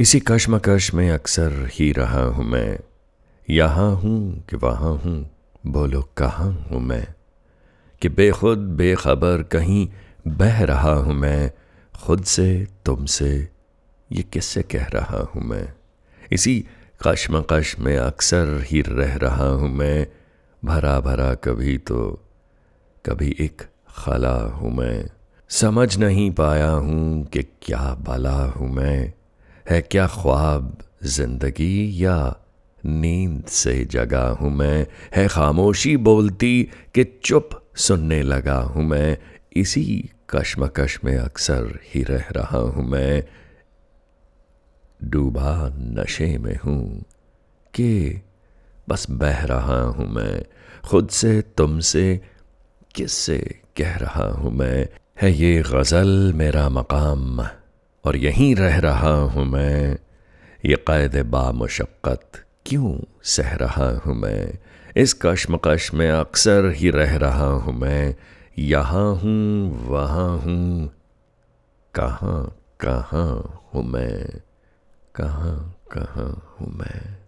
इसी कश्मकश में अक्सर ही रहा हूँ मैं। यहाँ हूँ कि वहाँ हूँ, बोलो कहाँ हूँ मैं? कि बेखुद बेखबर कहीं बह रहा हूँ मैं, खुद से तुमसे ये किससे कह रहा हूँ मैं? इसी कश्मकश में अक्सर ही रह रहा हूँ मैं, भरा भरा कभी तो कभी एक खला हूँ मैं। समझ नहीं पाया हूँ कि क्या भला हूँ मैं। है क्या ख्वाब ज़िंदगी या नींद से जगा हूँ मैं? है खामोशी बोलती कि चुप सुनने लगा हूँ मैं। इसी कश्मकश में अक्सर ही रह रहा हूँ मैं। डूबा नशे में हूँ कि बस बह रहा हूँ मैं। खुद से तुमसे किससे कह रहा हूँ मैं? है ये गज़ल मेरा मकाम? और यहीं रह रहा हूँ मैं। ये कैद बामशक्क़त क्यों सह रहा हूँ मैं? इस कश्मकश में अक्सर ही रह रहा हूँ मैं। यहाँ हूँ, वहाँ हूँ, कहाँ कहाँ हूँ मैं? कहाँ कहाँ हूँ मैं?